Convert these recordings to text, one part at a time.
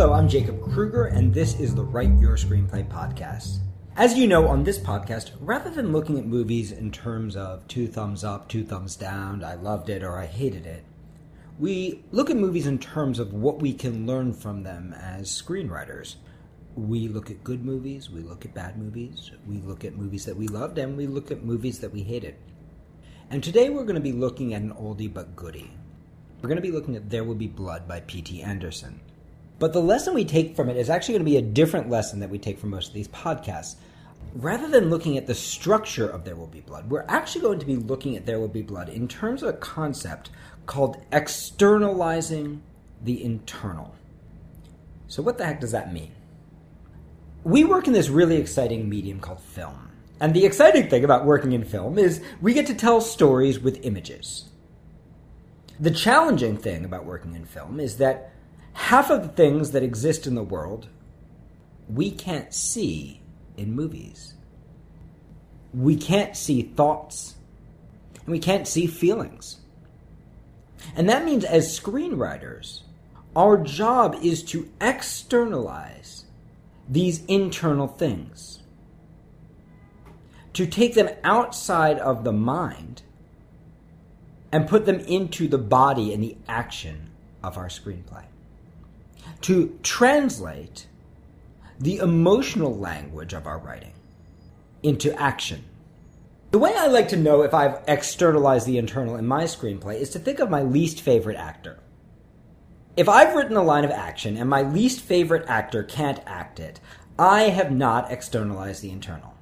Hello, I'm Jacob Krueger, and this is the Write Your Screenplay podcast. As you know, on this podcast, rather than looking at movies in terms of two thumbs up, two thumbs down, I loved it or I hated it, we look at movies in terms of what we can learn from them as screenwriters. We look at good movies, we look at bad movies, we look at movies that we loved, and we look at movies that we hated. And today we're going to be looking at an oldie but goodie. We're going to be looking at There Will Be Blood by P.T. Anderson. But the lesson we take from it is actually going to be a different lesson that we take from most of these podcasts. Rather than looking at the structure of There Will Be Blood, we're actually going to be looking at There Will Be Blood in terms of a concept called externalizing the internal. So, what the heck does that mean? We work in this really exciting medium called film. And the exciting thing about working in film is we get to tell stories with images. The challenging thing about working in film is that half of the things that exist in the world we can't see in movies. We can't see thoughts, and we can't see feelings. And that means, as screenwriters, our job is to externalize these internal things, to take them outside of the mind and put them into the body and the action of our screenplay to translate the emotional language of our writing into action. The way I like to know if I've externalized the internal in my screenplay is to think of my least favorite actor. If I've written a line of action and my least favorite actor can't act it, I have not externalized the internal.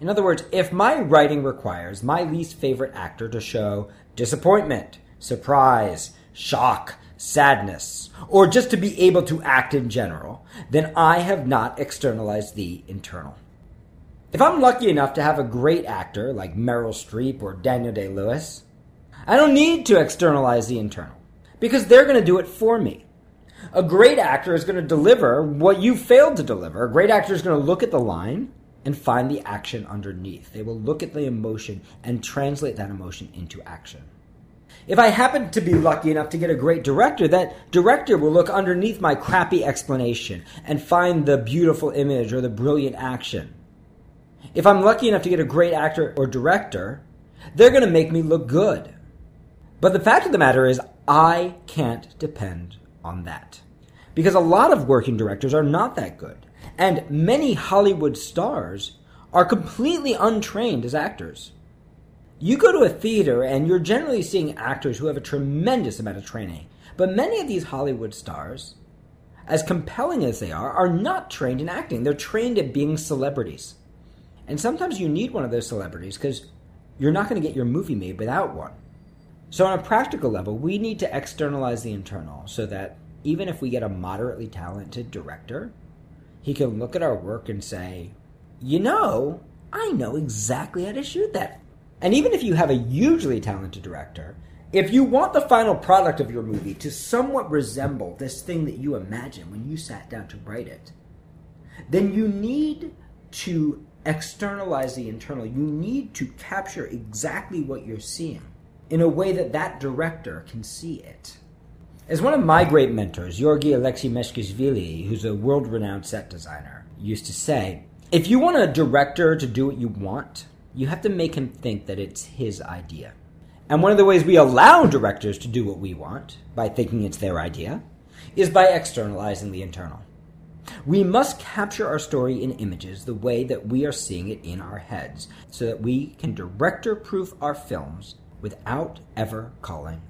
In other words, if my writing requires my least favorite actor to show disappointment, surprise, shock, sadness, or just to be able to act in general, then I have not externalized the internal. If I'm lucky enough to have a great actor like Meryl Streep or Daniel Day Lewis, I don't need to externalize the internal because they're going to do it for me. A great actor is going to deliver what you failed to deliver. A great actor is going to look at the line and find the action underneath. They will look at the emotion and translate that emotion into action. If I happen to be lucky enough to get a great director, that director will look underneath my crappy explanation and find the beautiful image or the brilliant action. If I'm lucky enough to get a great actor or director, they're going to make me look good. But the fact of the matter is, I can't depend on that. Because a lot of working directors are not that good. And many Hollywood stars are completely untrained as actors. You go to a theater and you're generally seeing actors who have a tremendous amount of training. But many of these Hollywood stars, as compelling as they are, are not trained in acting. They're trained at being celebrities. And sometimes you need one of those celebrities because you're not going to get your movie made without one. So, on a practical level, we need to externalize the internal so that even if we get a moderately talented director, he can look at our work and say, you know, I know exactly how to shoot that. And even if you have a hugely talented director, if you want the final product of your movie to somewhat resemble this thing that you imagined when you sat down to write it, then you need to externalize the internal. You need to capture exactly what you're seeing in a way that that director can see it. As one of my great mentors, Georgi Alexei Meskhishvili, who's a world renowned set designer, used to say, if you want a director to do what you want, you have to make him think that it's his idea. And one of the ways we allow directors to do what we want, by thinking it's their idea, is by externalizing the internal. We must capture our story in images the way that we are seeing it in our heads, so that we can director proof our films without ever calling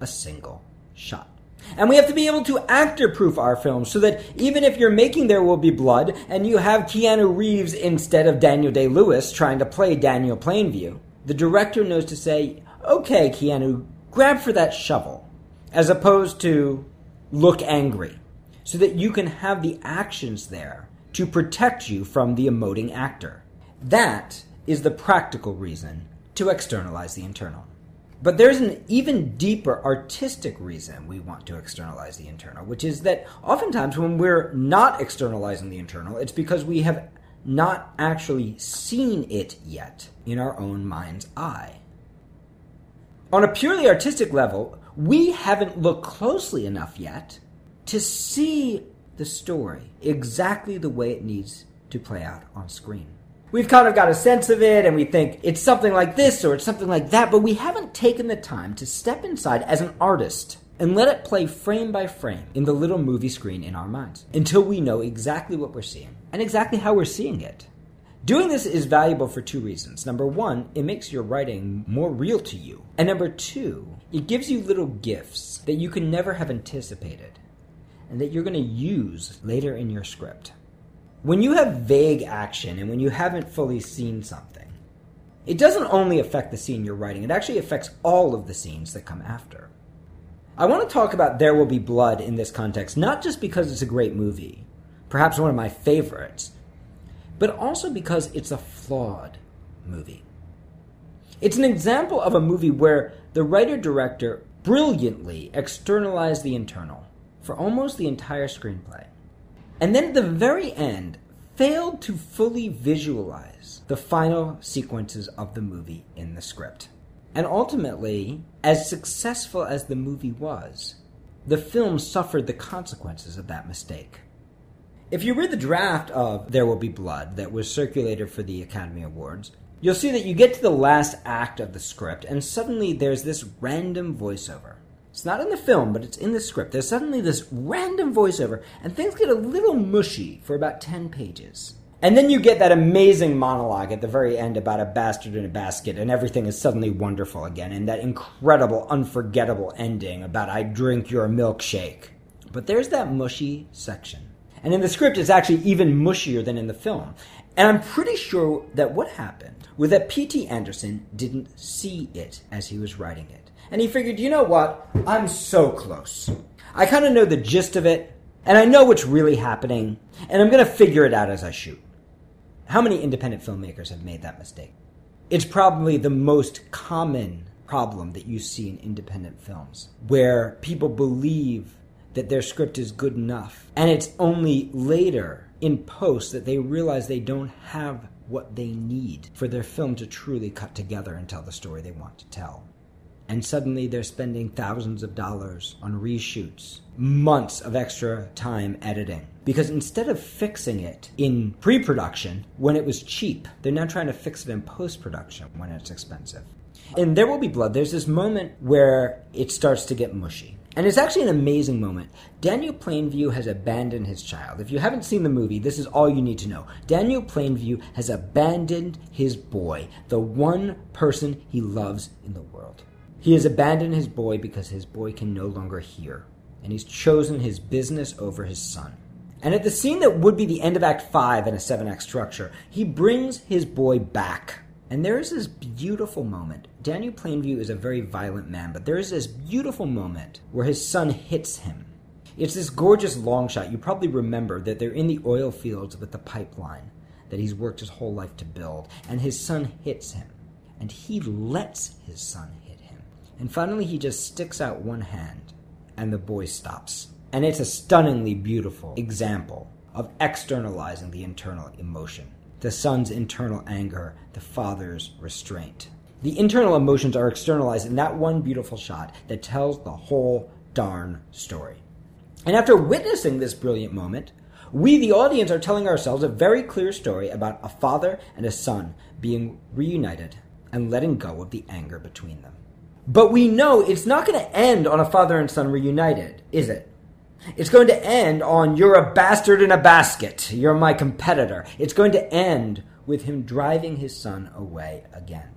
a single shot. And we have to be able to actor proof our films so that even if you're making There Will Be Blood and you have Keanu Reeves instead of Daniel Day Lewis trying to play Daniel Plainview, the director knows to say, okay, Keanu, grab for that shovel, as opposed to look angry, so that you can have the actions there to protect you from the emoting actor. That is the practical reason to externalize the internal. But there's an even deeper artistic reason we want to externalize the internal, which is that oftentimes when we're not externalizing the internal, it's because we have not actually seen it yet in our own mind's eye. On a purely artistic level, we haven't looked closely enough yet to see the story exactly the way it needs to play out on screen. We've kind of got a sense of it and we think it's something like this or it's something like that, but we haven't taken the time to step inside as an artist and let it play frame by frame in the little movie screen in our minds until we know exactly what we're seeing and exactly how we're seeing it. Doing this is valuable for two reasons. Number one, it makes your writing more real to you. And number two, it gives you little gifts that you can never have anticipated and that you're going to use later in your script. When you have vague action and when you haven't fully seen something, it doesn't only affect the scene you're writing, it actually affects all of the scenes that come after. I want to talk about There Will Be Blood in this context, not just because it's a great movie, perhaps one of my favorites, but also because it's a flawed movie. It's an example of a movie where the writer director brilliantly externalized the internal for almost the entire screenplay. And then at the very end, failed to fully visualize the final sequences of the movie in the script. And ultimately, as successful as the movie was, the film suffered the consequences of that mistake. If you read the draft of There Will Be Blood that was circulated for the Academy Awards, you'll see that you get to the last act of the script, and suddenly there's this random voiceover. It's not in the film, but it's in the script. There's suddenly this random voiceover, and things get a little mushy for about 10 pages. And then you get that amazing monologue at the very end about a bastard in a basket, and everything is suddenly wonderful again, and that incredible, unforgettable ending about I drink your milkshake. But there's that mushy section. And in the script, it's actually even mushier than in the film. And I'm pretty sure that what happened was that P.T. Anderson didn't see it as he was writing it and he figured, you know what? I'm so close. I kind of know the gist of it, and I know what's really happening, and I'm going to figure it out as I shoot. How many independent filmmakers have made that mistake? It's probably the most common problem that you see in independent films, where people believe that their script is good enough, and it's only later in post that they realize they don't have what they need for their film to truly cut together and tell the story they want to tell and suddenly they're spending thousands of dollars on reshoots, months of extra time editing. Because instead of fixing it in pre production when it was cheap, they're now trying to fix it in post production when it's expensive. And There Will Be Blood, there's this moment where it starts to get mushy. And it's actually an amazing moment. Daniel Plainview has abandoned his child. If you haven't seen the movie, this is all you need to know. Daniel Plainview has abandoned his boy, the one person he loves in the world. He has abandoned his boy because his boy can no longer hear, and he's chosen his business over his son. And at the scene that would be the end of Act 5 in a 7 act structure, he brings his boy back. And there is this beautiful moment. Daniel Plainview is a very violent man, but there is this beautiful moment where his son hits him. It's this gorgeous long shot. You probably remember that they're in the oil fields with the pipeline that he's worked his whole life to build, and his son hits him. And he lets his son hit him. and finally, he just sticks out one hand, and the boy stops. And it's a stunningly beautiful example of externalizing the internal emotion the son's internal anger, the father's restraint. The internal emotions are externalized in that one beautiful shot that tells the whole darn story. And after witnessing this brilliant moment, we, the audience, are telling ourselves a very clear story about a father and a son being reunited and letting go of the anger between them. But we know it's not going to end on a father and son reunited, is it? It's going to end on you're a bastard in a basket. You're my competitor. It's going to end with him driving his son away again.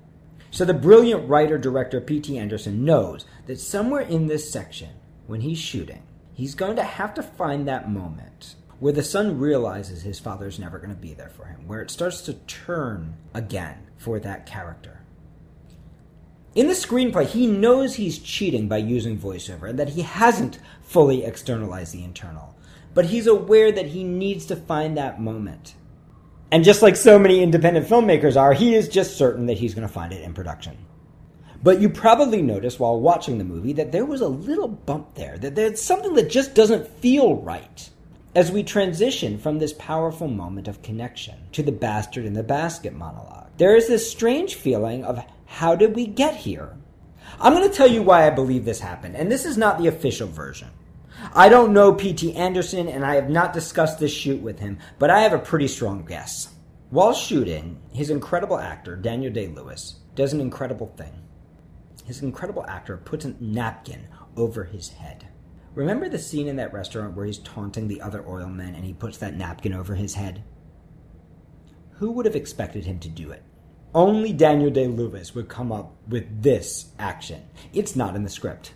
So the brilliant writer director P.T. Anderson knows that somewhere in this section, when he's shooting, he's going to have to find that moment where the son realizes his father's never going to be there for him, where it starts to turn again for that character. In the screenplay, he knows he's cheating by using voiceover and that he hasn't fully externalized the internal. But he's aware that he needs to find that moment. And just like so many independent filmmakers are, he is just certain that he's going to find it in production. But you probably noticed while watching the movie that there was a little bump there, that there's something that just doesn't feel right. As we transition from this powerful moment of connection to the bastard in the basket monologue, there is this strange feeling of how did we get here? I'm going to tell you why I believe this happened, and this is not the official version. I don't know P.T. Anderson and I have not discussed this shoot with him, but I have a pretty strong guess. While shooting, his incredible actor, Daniel Day Lewis, does an incredible thing. His incredible actor puts a napkin over his head. Remember the scene in that restaurant where he's taunting the other oil men and he puts that napkin over his head? Who would have expected him to do it? Only Daniel Day Lewis would come up with this action. It's not in the script.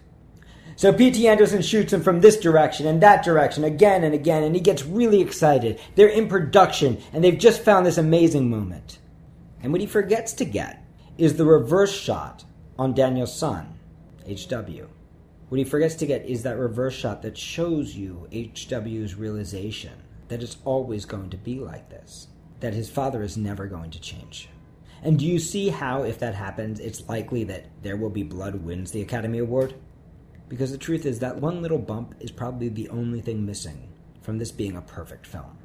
So P.T. Anderson shoots him from this direction and that direction again and again, and he gets really excited. They're in production, and they've just found this amazing moment. And what he forgets to get is the reverse shot on Daniel's son, H.W. What he forgets to get is that reverse shot that shows you H.W.'s realization that it's always going to be like this, that his father is never going to change. And do you see how, if that happens, it's likely that There Will Be Blood wins the Academy Award? Because the truth is that one little bump is probably the only thing missing from this being a perfect film.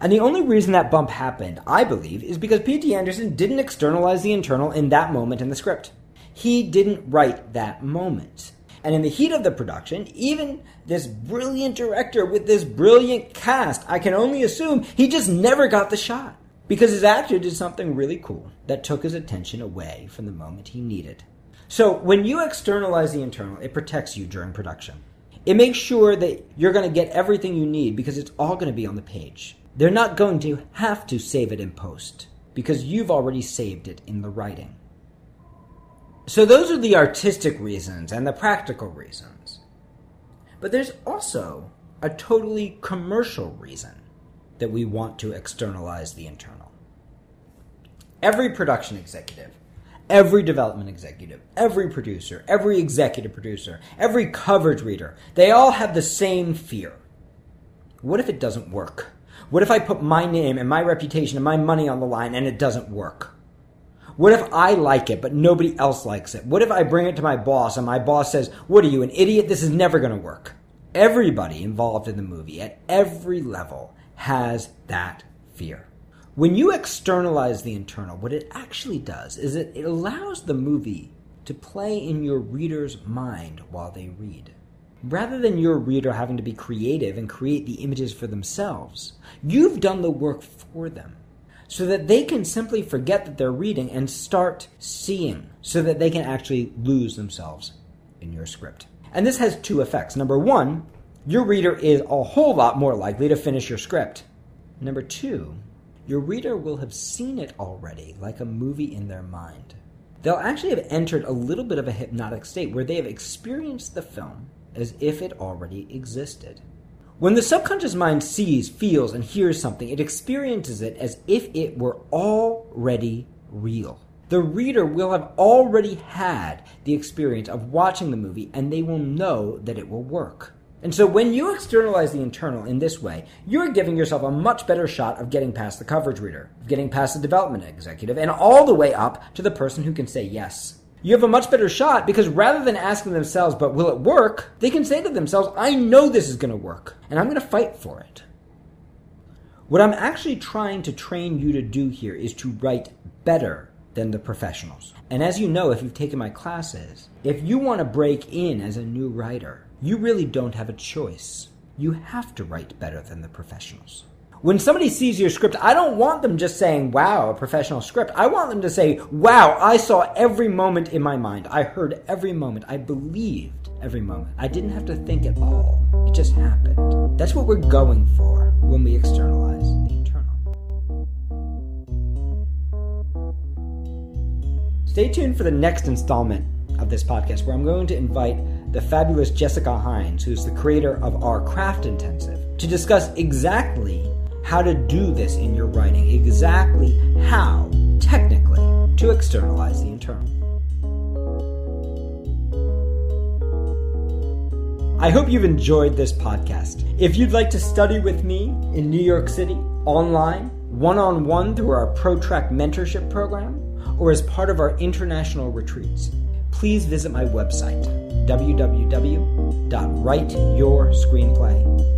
And the only reason that bump happened, I believe, is because P.T. Anderson didn't externalize the internal in that moment in the script. He didn't write that moment. And in the heat of the production, even this brilliant director with this brilliant cast, I can only assume he just never got the shot. Because his actor did something really cool that took his attention away from the moment he needed. So when you externalize the internal, it protects you during production. It makes sure that you're going to get everything you need because it's all going to be on the page. They're not going to have to save it in post because you've already saved it in the writing. So those are the artistic reasons and the practical reasons. But there's also a totally commercial reason that we want to externalize the internal. Every production executive every development executive, every producer, every executive producer, every coverage reader, they all have the same fear. What if it doesn't work? What if I put my name and my reputation and my money on the line and it doesn't work? What if I like it but nobody else likes it? What if I bring it to my boss and my boss says, What are you, an idiot? This is never going to work. Everybody involved in the movie at every level has that fear. When you externalize the internal, what it actually does is it, it allows the movie to play in your reader's mind while they read. Rather than your reader having to be creative and create the images for themselves, you've done the work for them so that they can simply forget that they're reading and start seeing so that they can actually lose themselves in your script. And this has two effects. Number one, your reader is a whole lot more likely to finish your script. Number two, your reader will have seen it already, like a movie in their mind. They'll actually have entered a little bit of a hypnotic state where they have experienced the film as if it already existed. When the subconscious mind sees, feels, and hears something, it experiences it as if it were already real. The reader will have already had the experience of watching the movie and they will know that it will work. And so when you externalize the internal in this way, you're giving yourself a much better shot of getting past the coverage reader, of getting past the development executive, and all the way up to the person who can say yes. You have a much better shot because rather than asking themselves, but will it work? They can say to themselves, I know this is going to work, and I'm going to fight for it. What I'm actually trying to train you to do here is to write better than the professionals. And as you know, if you've taken my classes, if you want to break in as a new writer, you really don't have a choice. You have to write better than the professionals. When somebody sees your script, I don't want them just saying, wow, a professional script. I want them to say, wow, I saw every moment in my mind. I heard every moment. I believed every moment. I didn't have to think at all. It just happened. That's what we're going for when we externalize the internal. Stay tuned for the next installment of this podcast where I'm going to invite the fabulous Jessica Hines, who's the creator of our Craft Intensive, to discuss exactly how to do this in your writing, exactly how, technically, to externalize the internal. I hope you've enjoyed this podcast. If you'd like to study with me in New York City, online, one on one through our ProTrack mentorship program, or as part of our international retreats, please visit my website, www.writeyourscreenplay.com